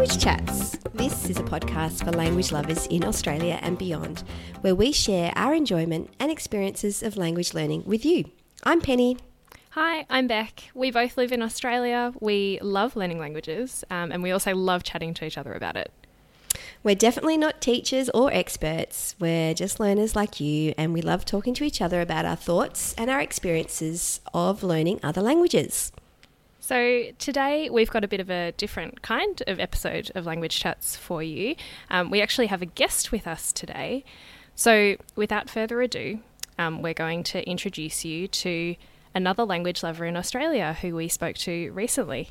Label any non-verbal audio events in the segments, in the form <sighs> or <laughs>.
Language Chats. This is a podcast for language lovers in Australia and beyond, where we share our enjoyment and experiences of language learning with you. I'm Penny. Hi, I'm Beck. We both live in Australia. We love learning languages um, and we also love chatting to each other about it. We're definitely not teachers or experts. We're just learners like you, and we love talking to each other about our thoughts and our experiences of learning other languages. So, today we've got a bit of a different kind of episode of Language Chats for you. Um, we actually have a guest with us today. So, without further ado, um, we're going to introduce you to another language lover in Australia who we spoke to recently.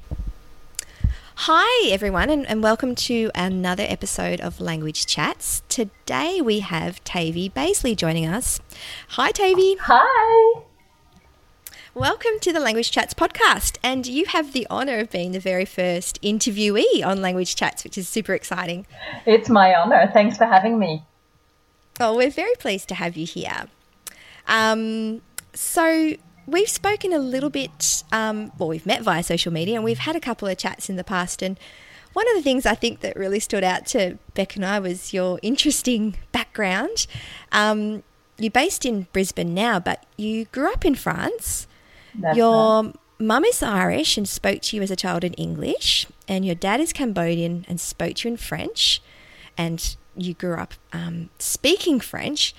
Hi, everyone, and, and, welcome to another episode of Language Chats. Today we have Tavy Baisley joining us. Hi, Tavy. Hi. Welcome to the Language Chats podcast, and you have the honour of being the very first interviewee on Language Chats, which is super exciting. It's my honour. Thanks for having me. Oh, we're very pleased to have you here. Um, so, we've spoken a little bit, um, well, we've met via social media and we've had a couple of chats in the past. And one of the things I think that really stood out to Beck and I was your interesting background. Um, you're based in Brisbane now, but you grew up in France that's your mum is Irish and spoke to you as a child in English, and your dad is Cambodian and spoke to you in French, and you grew up um, speaking French.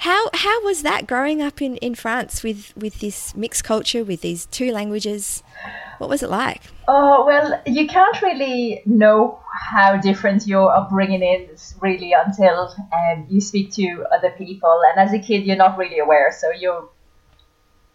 How how was that growing up in, in France with, with this mixed culture with these two languages? What was it like? Oh well, you can't really know how different your upbringing is really until um, you speak to other people, and as a kid, you're not really aware. So you're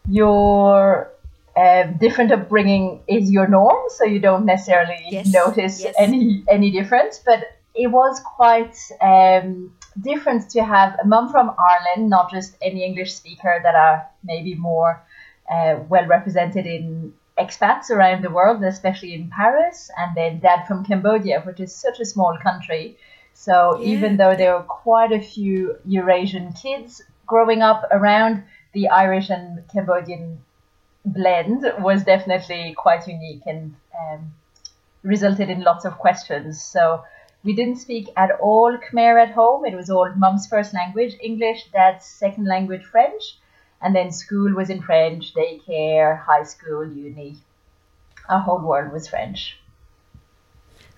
your uh, different upbringing is your norm, so you don't necessarily yes. notice yes. any any difference. But it was quite um, different to have a mum from Ireland, not just any English speaker that are maybe more uh, well represented in expats around the world, especially in Paris, and then dad from Cambodia, which is such a small country. So yeah. even though there were quite a few Eurasian kids growing up around, the Irish and Cambodian blend was definitely quite unique and um, resulted in lots of questions. So we didn't speak at all Khmer at home. It was all mum's first language, English, dad's second language, French. And then school was in French, daycare, high school, uni. Our whole world was French.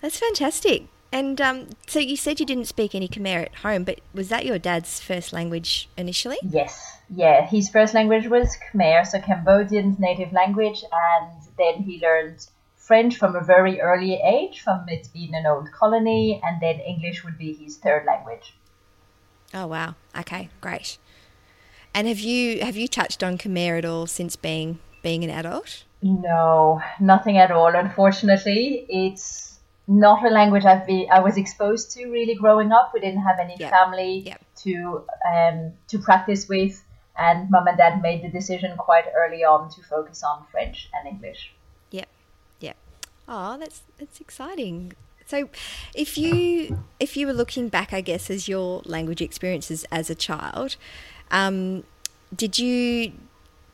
That's fantastic. And um, so you said you didn't speak any Khmer at home, but was that your dad's first language initially? Yes. Yeah, his first language was Khmer, so Cambodian's native language, and then he learned French from a very early age, from it being an old colony, and then English would be his third language. Oh wow! Okay, great. And have you have you touched on Khmer at all since being being an adult? No, nothing at all. Unfortunately, it's not a language I've been, I was exposed to really growing up. We didn't have any Yep. family Yep. to um, to practice with, and mum and dad made the decision quite early on to focus on French and English. Yep, yep. Oh, that's that's exciting. So, if you if you were looking back, I guess, as your language experiences as a child, um, did you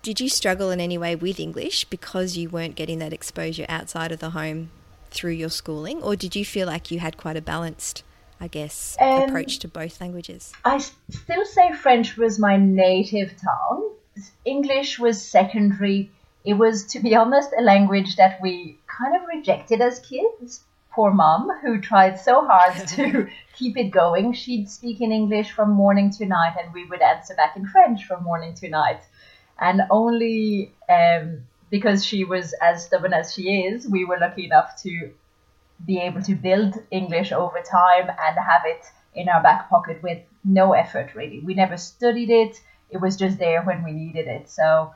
did you struggle in any way with English because you weren't getting that exposure outside of the home through your schooling, or did you feel like you had quite a balanced, I guess, Um, approach to both languages? I still say French was my native tongue. English was secondary. It was, to be honest, a language that we kind of rejected as kids. Poor mum, who tried so hard <laughs> to keep it going. She'd speak in English from morning to night, and we would answer back in French from morning to night. And only um, because she was as stubborn as she is, we were lucky enough to be able to build English over time and have it in our back pocket with no effort, really. We never studied it, it was just there when we needed it. So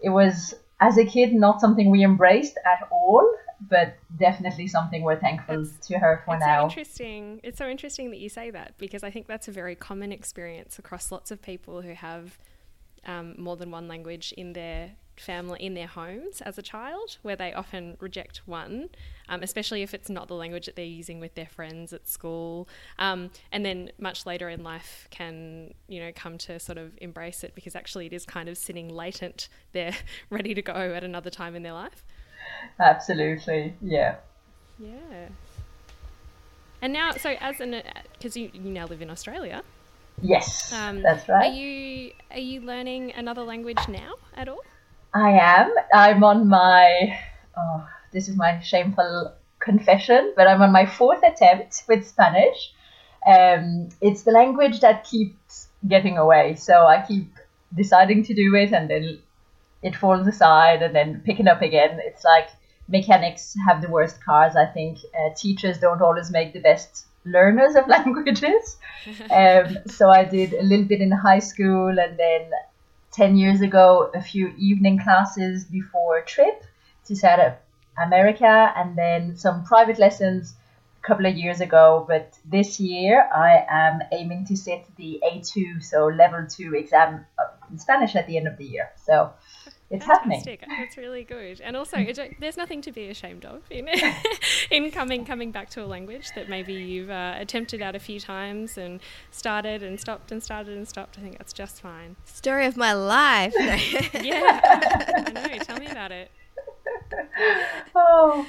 it was, as a kid, not something we embraced at all, but definitely something we're thankful That's- to her for it's so interesting. It's so interesting that you say that because I think that's a very common experience across lots of people who have um, more than one language in their family, in their homes as a child, where they often reject one, um, especially if it's not the language that they're using with their friends at school, um, and then much later in life can you know come to sort of embrace it because actually it is kind of sitting latent there, <laughs> ready to go at another time in their life. Absolutely, yeah. Yeah. And now, so as an because you, you now live in Australia. Yes, Um, that's right. Are you are you learning another language now at all? I am. I'm on my. Oh, this is my shameful confession, but I'm on my fourth attempt with Spanish. Um, it's the language that keeps getting away, so I keep deciding to do it, and then it falls aside, and then picking up again. It's like mechanics have the worst cars. I think uh, teachers don't always make the best learners of <laughs> languages. <laughs> Um, so I did a little bit in high school, and then 10 years ago a few evening classes before a trip to South America and then some private lessons a couple of years ago. But this year I am aiming to sit the A2, so level 2 exam in Spanish at the end of the year. So it's happening. Fantastic. That's really good. And also, there's nothing to be ashamed of in, <laughs> in coming coming back to a language that maybe you've uh, attempted out a few times and started and stopped and started and stopped. I think that's just fine. Story of my life. <laughs> Yeah, I know. Tell me about it. <laughs> Oh,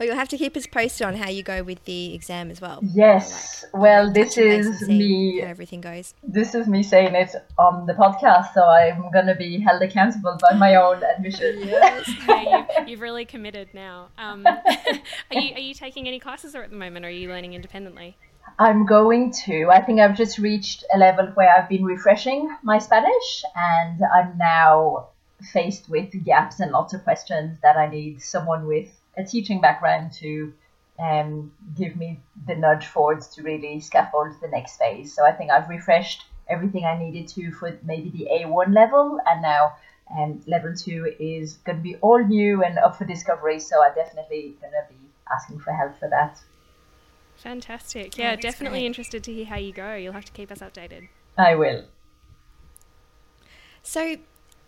Well, you'll have to keep us posted on how you go with the exam as well. yes. Well, this Touching base and is me How everything goes. this is me saying it on the podcast, so I'm gonna be held accountable by my own admission. Yes. <laughs> Yeah, you've, you've really committed now. Um, are you are you taking any classes at the moment? Or are you learning independently? I'm going to. I think I've just reached a level where I've been refreshing my Spanish, and I'm now faced with gaps and lots of questions that I need someone with a teaching background to um, give me the nudge forwards to really scaffold the next phase. So I think I've refreshed everything I needed to for maybe the A1 level, and now um, level two is going to be all new and up for discovery. So I'm definitely going to be asking for help for that. Fantastic. Yeah, that's definitely great. interested to hear how you go. You'll have to keep us updated. I will. So,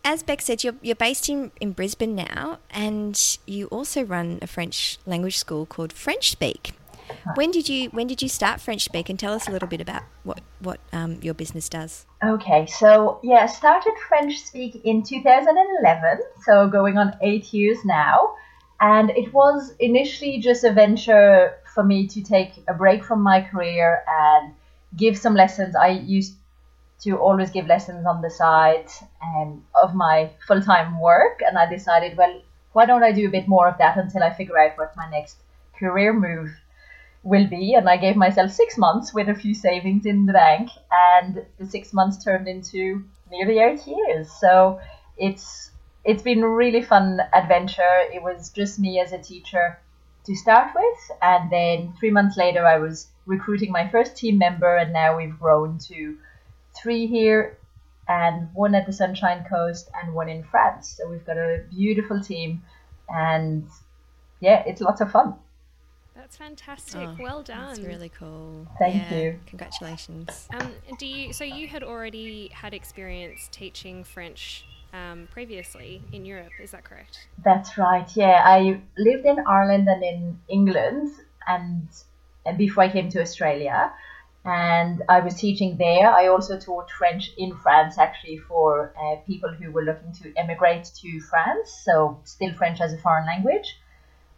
as Beck said, you're, you're based in, in Brisbane now, and you also run a French language school called French Speak. When did you when did you start French Speak? And tell us a little bit about what what um, your business does. Okay, so yeah, started French Speak in 2011, so going on eight years now. And it was initially just a venture for me to take a break from my career and give some lessons. I used to always give lessons on the side um, of my full time work, and I decided, well, why don't I do a bit more of that until I figure out what my next career move will be? And I gave myself six months with a few savings in the bank and the six months turned into nearly eight years. So it's it's been a really fun adventure. It was just me as a teacher to start with and then three months later I was recruiting my first team member and now we've grown to three here and one at the Sunshine Coast and one in France so we've got a beautiful team and yeah it's lots of fun That's fantastic. Oh, well done. That's really cool. Thank Yeah, you. Congratulations. Um, do you? So you had already had experience teaching French um, previously in Europe. Is that correct? That's right. Yeah, I lived in Ireland and in England, and, and before I came to Australia, and I was teaching there. I also taught French in France, actually, for uh, people who were looking to emigrate to France. So still French as a foreign language.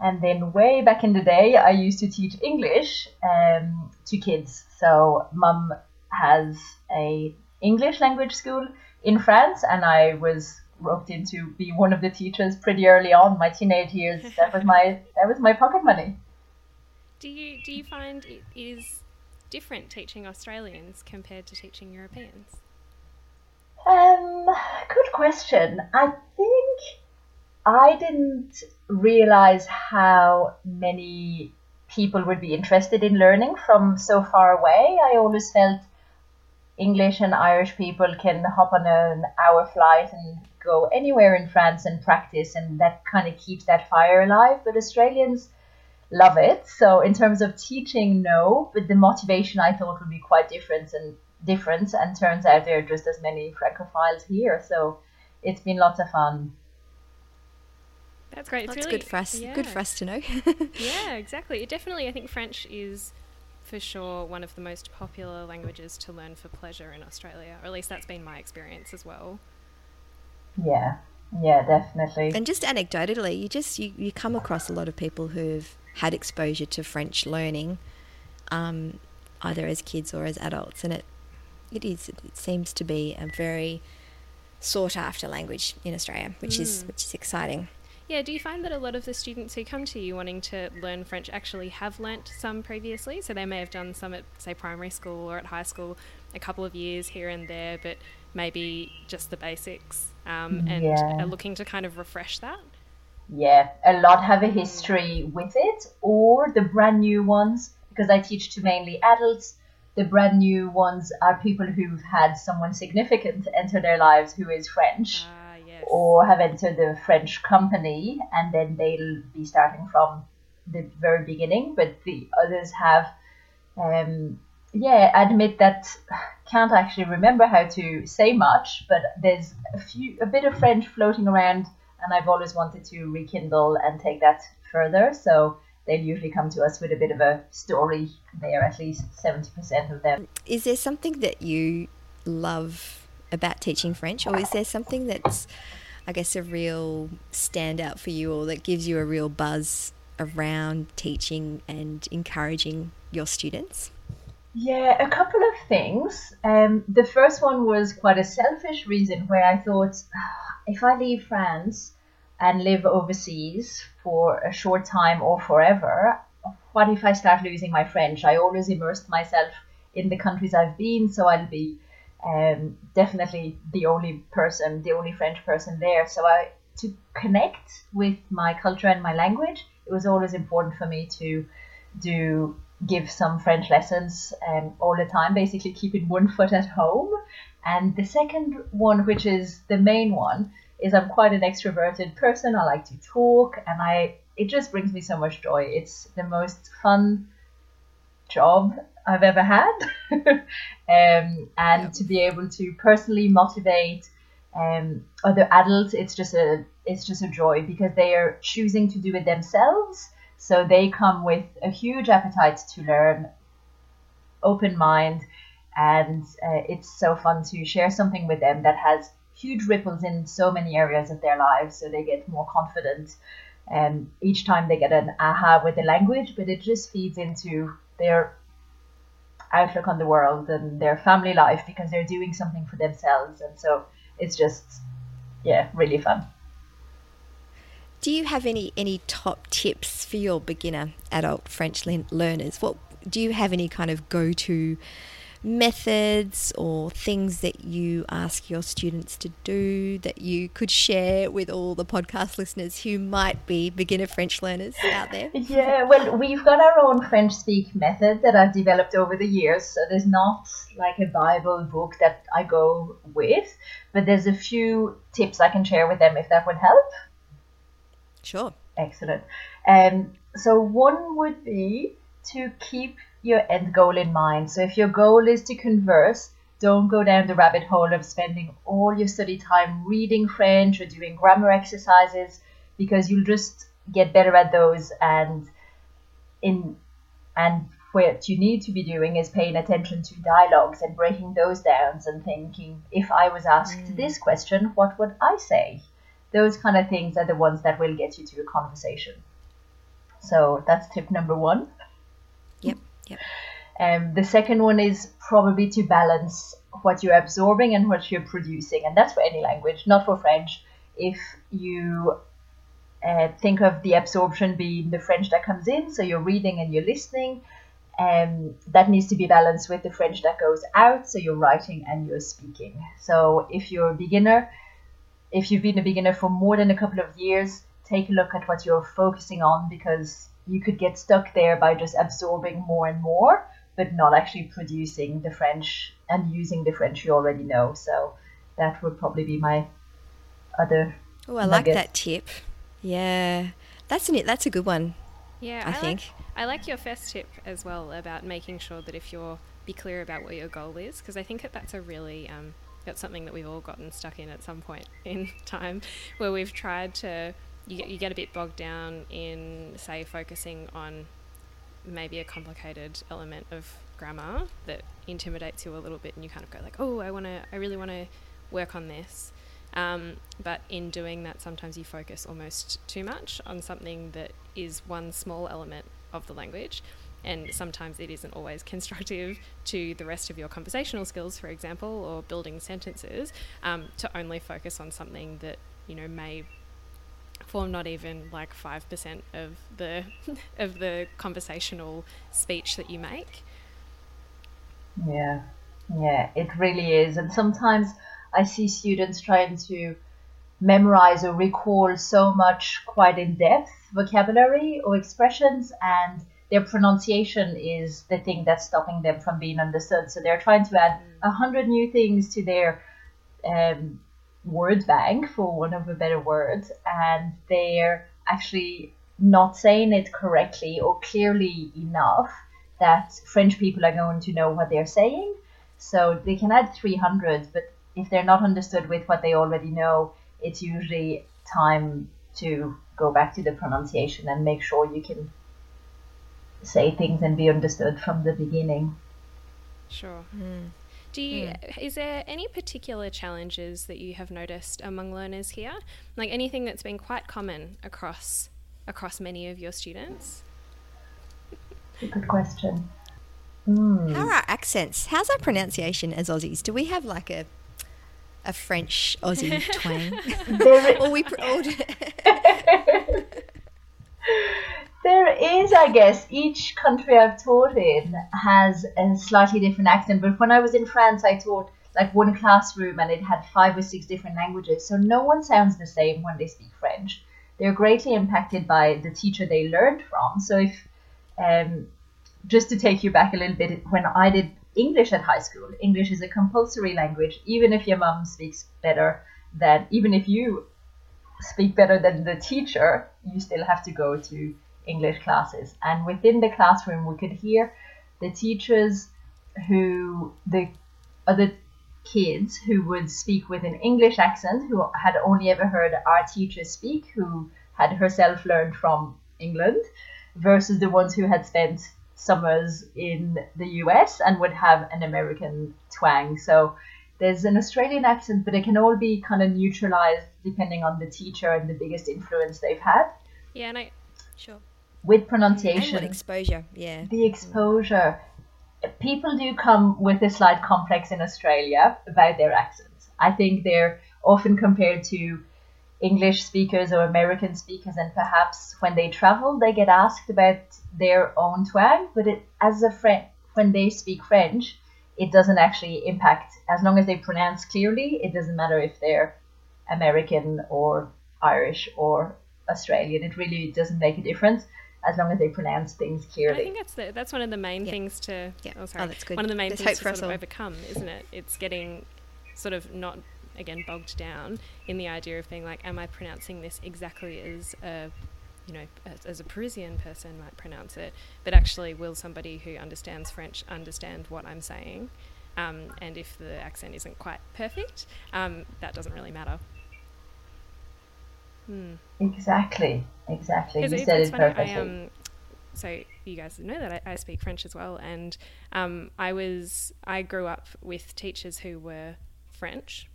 And then way back in the day, I used to teach English um, to kids. So mum has a English language school in France, and I was roped in to be one of the teachers pretty early on, my teenage years. That was my that was my pocket money. <laughs> Do you do you find it is different teaching Australians compared to teaching Europeans? Um, good question. I think I didn't realize how many people would be interested in learning from so far away. I always felt English and Irish people can hop on an hour flight and go anywhere in France and practice, and that kind of keeps that fire alive. But Australians love it. So in terms of teaching, no, but the motivation I thought would be quite different and different. And turns out there are just as many francophiles here. So it's been lots of fun. That's great. It's That's really good for us. Good for us to know. <laughs> Yeah, exactly. It definitely, I think French is for sure one of the most popular languages to learn for pleasure in Australia, or at least that's been my experience as well. Yeah, yeah, definitely. And just anecdotally, you just you, you come across a lot of people who've had exposure to French learning um, either as kids or as adults, and it it is it seems to be a very sought after language in Australia, which mm. is which is exciting. Yeah, do you find that a lot of the students who come to you wanting to learn French actually have learnt some previously? So they may have done some at, say, primary school or at high school, a couple of years here and there, but maybe just the basics um, and yeah. are looking to kind of refresh that? Yeah, a lot have a history with it, or the brand new ones, because I teach to mainly adults. The brand new ones are people who've had someone significant enter their lives who is French. Uh or have entered the French company, and then they'll be starting from the very beginning. But the others have, um, yeah, admit that <sighs> can't actually remember how to say much, but there's a few, a bit of French floating around, and I've always wanted to rekindle and take that further. So they'll usually come to us with a bit of a story there, at least 70% of them. Is there something that you love about teaching French, or is there something that's, I guess, a real standout for you, or that gives you a real buzz around teaching and encouraging your students? Yeah, a couple of things. Um, the first one was quite a selfish reason where I thought ah, if I leave France and live overseas for a short time or forever, what if I start losing my French? I always immersed myself in the countries I've been, so I'll be um, definitely the only person, the only French person there. So I to connect with my culture and my language, it was always important for me to do give some French lessons um, all the time, basically keeping one foot at home. And the second one, which is the main one, is I'm quite an extroverted person. I like to talk, and I it just brings me so much joy. It's the most fun job I've ever had, <laughs> um, and yeah. to be able to personally motivate um, other adults, it's just a it's just a joy because they are choosing to do it themselves. So they come with a huge appetite to learn, open mind, and uh, it's so fun to share something with them that has huge ripples in so many areas of their lives. So they get more confident. And um, each time they get an aha with the language, but it just feeds into their outlook on the world and their family life because they're doing something for themselves. And so it's just, yeah, really fun. Do you have any, any top tips for your beginner adult French learners? What do you have any kind of go to methods or things that you ask your students to do that you could share with all the podcast listeners who might be beginner French learners out there? <laughs> Yeah, well, we've got our own French speak method that I've developed over the years. So there's not like a Bible book that I go with, but there's a few tips I can share with them if that would help. Sure. Excellent. Um, so one would be to keep your end goal in mind. So if your goal is to converse, don't go down the rabbit hole of spending all your study time reading French or doing grammar exercises because you'll just get better at those and in and what you need to be doing is paying attention to dialogues and breaking those down and thinking if I was asked mm. this question, what would I say? Those kind of things are the ones that will get you to a conversation. So that's tip number one. Yep. Um, the second one is probably to balance what you're absorbing and what you're producing, and that's for any language, not for French. If you uh, think of the absorption being the French that comes in, so you're reading and you're listening, um, that needs to be balanced with the French that goes out, so you're writing and you're speaking. So if you're a beginner, if you've been a beginner for more than a couple of years, take a look at what you're focusing on because you could get stuck there by just absorbing more and more, but not actually producing the French and using the French you already know. So that would probably be my other. Oh, I nugget. like that tip. Yeah, that's an, that's a good one. Yeah, I, I think like, I like your first tip as well about making sure that if you're be clear about what your goal is, because I think that that's a really um, that's something that we've all gotten stuck in at some point <laughs> in time, where we've tried to you get, you get a bit bogged down in, say, focusing on maybe a complicated element of grammar that intimidates you a little bit, and you kind of go like, "Oh, I want to, I really want to work on this." Um, but in doing that, sometimes you focus almost too much on something that is one small element of the language, and sometimes it isn't always <laughs> constructive to the rest of your conversational skills, for example, or building sentences, um, to only focus on something that you know may form not even like five percent of the <laughs> of the conversational speech that you make. Yeah, yeah, it really is, and sometimes I see students trying to memorize or recall so much quite in depth vocabulary or expressions and their pronunciation is the thing that's stopping them from being understood. So they're trying to add a hundred new things to their um, word bank, for one of a better word, and they're actually not saying it correctly or clearly enough that French people are going to know what they're saying. So they can add 300, but if they're not understood with what they already know, it's usually time to go back to the pronunciation and make sure you can say things and be understood from the beginning. Sure. Mm. Do you, mm. is there any particular challenges that you have noticed among learners here? Like anything that's been quite common across across many of your students? Good question. Mm. How are our accents? How's our pronunciation as Aussies? Do we have like a a French Aussie <laughs> twang? or we or <laughs> <laughs> there is, I guess, each country I've taught in has a slightly different accent. But when I was in France, I taught like one classroom and it had five or six different languages. So no one sounds the same when they speak French. They're greatly impacted by the teacher they learned from. So if, um, just to take you back a little bit, when I did English at high school. English is a compulsory language, even if your mom speaks better than, even if you speak better than the teacher, you still have to go to English classes. And within the classroom, we could hear the teachers who, the other kids who would speak with an English accent, who had only ever heard our teacher speak, who had herself learned from England, versus the ones who had spent summers in the US and would have an American twang. So there's an Australian accent, but it can all be kind of neutralized depending on the teacher and the biggest influence they've had. Yeah, and I sure. With pronunciation. And exposure, yeah. The exposure. People do come with a slight complex in Australia about their accents. I think they're often compared to English speakers or American speakers, and perhaps when they travel, they get asked about their own twang. But it, as a friend, when they speak French, it doesn't actually impact. As long as they pronounce clearly, it doesn't matter if they're American or Irish or Australian. It really doesn't make a difference as long as they pronounce things clearly. I think that's the, that's one of the main yeah. things to. Yeah. Oh, sorry. Oh, that's good. One of the main There's things to sort of overcome, isn't it? It's getting sort of not again bogged down in the idea of being like, am I pronouncing this exactly as a you know, as, as, a Parisian person might pronounce it, but actually, will somebody who understands French understand what I'm saying? Um, and if the accent isn't quite perfect, um, that doesn't really matter. Hmm. Exactly, exactly. You said it perfectly. I, um, so you guys know that I, I speak French as well, and um, I was I grew up with teachers who were French,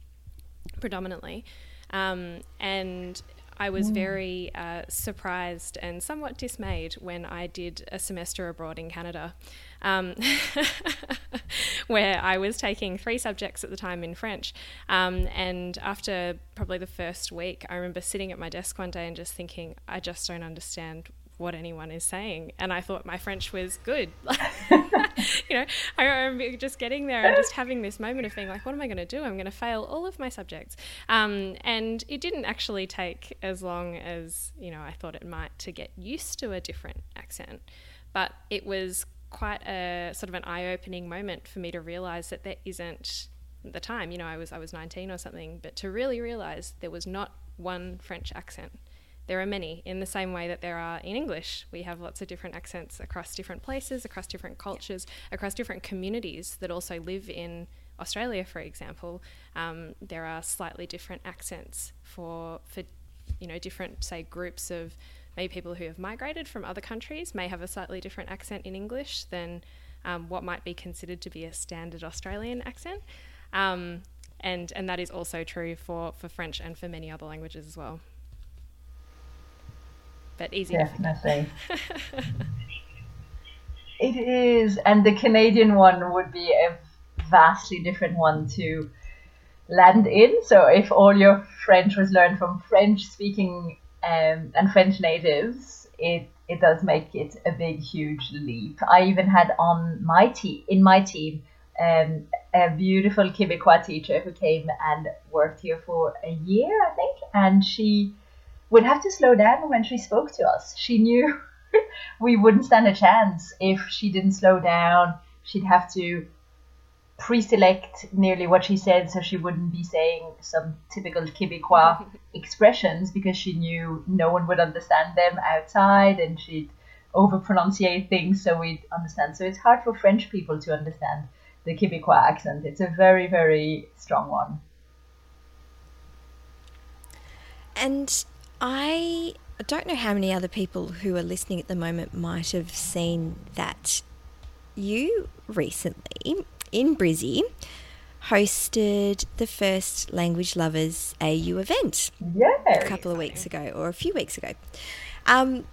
predominantly. Um, and I was mm. very uh, surprised and somewhat dismayed when I did a semester abroad in Canada, um, <laughs> where I was taking three subjects at the time in French. Um, and after probably the first week, I remember sitting at my desk one day and just thinking, I just don't understand what anyone is saying. And I thought my French was good. <laughs> you know, I remember just getting there and just having this moment of being like, what am I going to do? I'm going to fail all of my subjects. Um, and it didn't actually take as long as, you know, I thought it might to get used to a different accent. But it was quite a sort of an eye opening moment for me to realize that there isn't the time, you know, I was I was 19 or something, but to really realize there was not one French accent there are many in the same way that there are in English. We have lots of different accents across different places, across different cultures, across different communities that also live in Australia, for example. Um, there are slightly different accents for for you know different say groups of maybe people who have migrated from other countries may have a slightly different accent in English than um, what might be considered to be a standard Australian accent. Um, and, and that is also true for, for French and for many other languages as well but easy. Definitely. It is, and the Canadian one would be a vastly different one to land in. So if all your French was learned from French speaking um, and French natives, it it does make it a big, huge leap. I even had on my team in my team um, a beautiful Quebecois teacher who came and worked here for a year, I think, and she would have to slow down when she spoke to us. She knew <laughs> we wouldn't stand a chance if she didn't slow down. She'd have to pre-select nearly what she said so she wouldn't be saying some typical Quebecois <laughs> expressions because she knew no one would understand them outside and she'd over pronunciate things so we'd understand. So it's hard for French people to understand the Quebecois accent. It's a very, very strong one. And I don't know how many other people who are listening at the moment might have seen that you recently in Brizzy hosted the first Language Lovers AU event yeah. a couple of weeks ago or a few weeks ago. Um,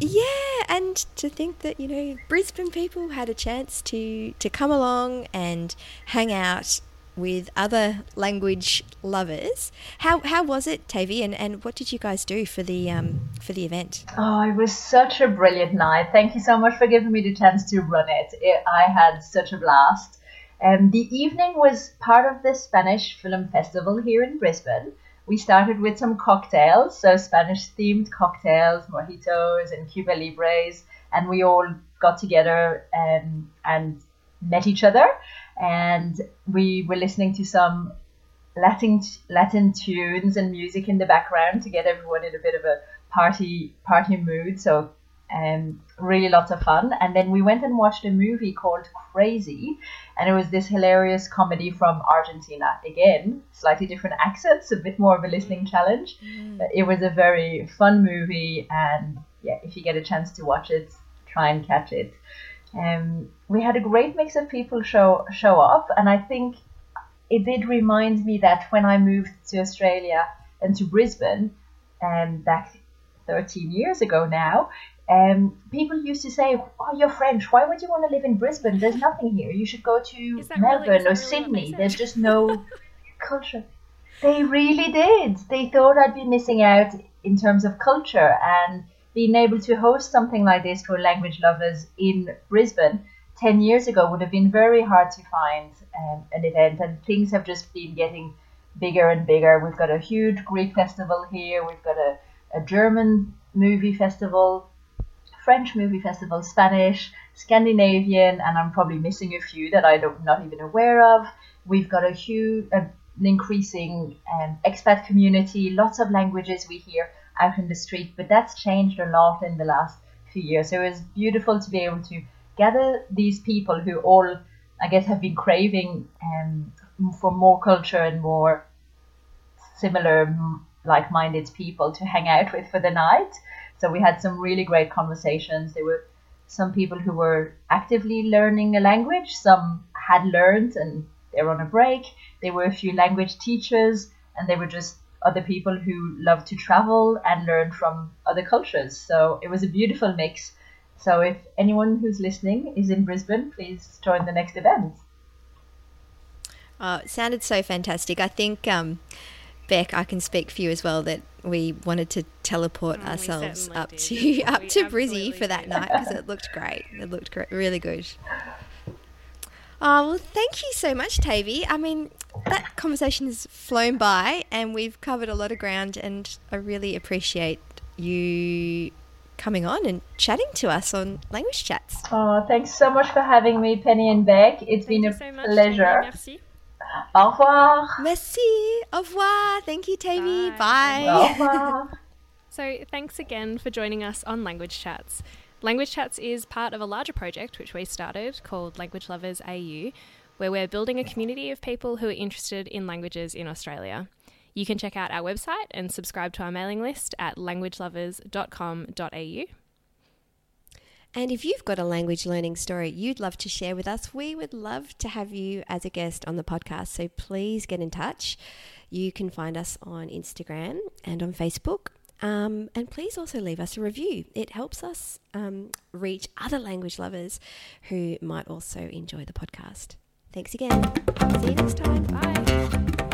yeah, and to think that you know Brisbane people had a chance to to come along and hang out with other language lovers. How how was it, Tavy? And, and what did you guys do for the um for the event? Oh, it was such a brilliant night. Thank you so much for giving me the chance to run it. it I had such a blast. Um, the evening was part of the Spanish Film Festival here in Brisbane. We started with some cocktails, so Spanish themed cocktails, mojitos, and Cuba Libres, and we all got together and, and met each other. And we were listening to some Latin Latin tunes and music in the background to get everyone in a bit of a party party mood. So um, really lots of fun. And then we went and watched a movie called Crazy, and it was this hilarious comedy from Argentina. Again, slightly different accents, a bit more of a listening challenge. Mm. It was a very fun movie, and yeah, if you get a chance to watch it, try and catch it. Um, we had a great mix of people show show up, and I think it did remind me that when I moved to Australia and to Brisbane, um, back 13 years ago now, um, people used to say, "Oh, you're French. Why would you want to live in Brisbane? There's nothing here. You should go to Melbourne really, or Sydney. There's just no <laughs> culture." They really did. They thought I'd be missing out in terms of culture and being able to host something like this for language lovers in Brisbane 10 years ago would have been very hard to find um, an event, and things have just been getting bigger and bigger. We've got a huge Greek festival here, we've got a, a German movie festival French movie festival, Spanish, Scandinavian, and I'm probably missing a few that I'm not even aware of. We've got a huge, an increasing um, expat community, lots of languages we hear out in the street, but that's changed a lot in the last few years. So it was beautiful to be able to gather these people who all, I guess, have been craving um, for more culture and more similar, like minded people to hang out with for the night. So we had some really great conversations. There were some people who were actively learning a language, some had learned and they're on a break. There were a few language teachers, and they were just other people who love to travel and learn from other cultures. So it was a beautiful mix. So if anyone who's listening is in Brisbane, please join the next event. Uh, it sounded so fantastic. I think um, Beck, I can speak for you as well that we wanted to teleport oh, ourselves up did. to <laughs> up we to Brizzy for that did. night because it looked great. It looked great, really good. Oh well, thank you so much, Tavy. I mean, that conversation has flown by, and we've covered a lot of ground, and I really appreciate you coming on and chatting to us on Language Chats. Oh, thanks so much for having me, Penny and Beck. It's thank been a so pleasure. Au revoir. Merci. Au revoir. Thank you, Tavy. Bye. Bye. Au revoir. <laughs> so, thanks again for joining us on Language Chats. Language Chats is part of a larger project which we started called Language Lovers AU, where we're building a community of people who are interested in languages in Australia. You can check out our website and subscribe to our mailing list at languagelovers.com.au. And if you've got a language learning story you'd love to share with us, we would love to have you as a guest on the podcast. So please get in touch. You can find us on Instagram and on Facebook Um, and please also leave us a review. It helps us um, reach other language lovers who might also enjoy the podcast. Thanks again. See you next time. Bye.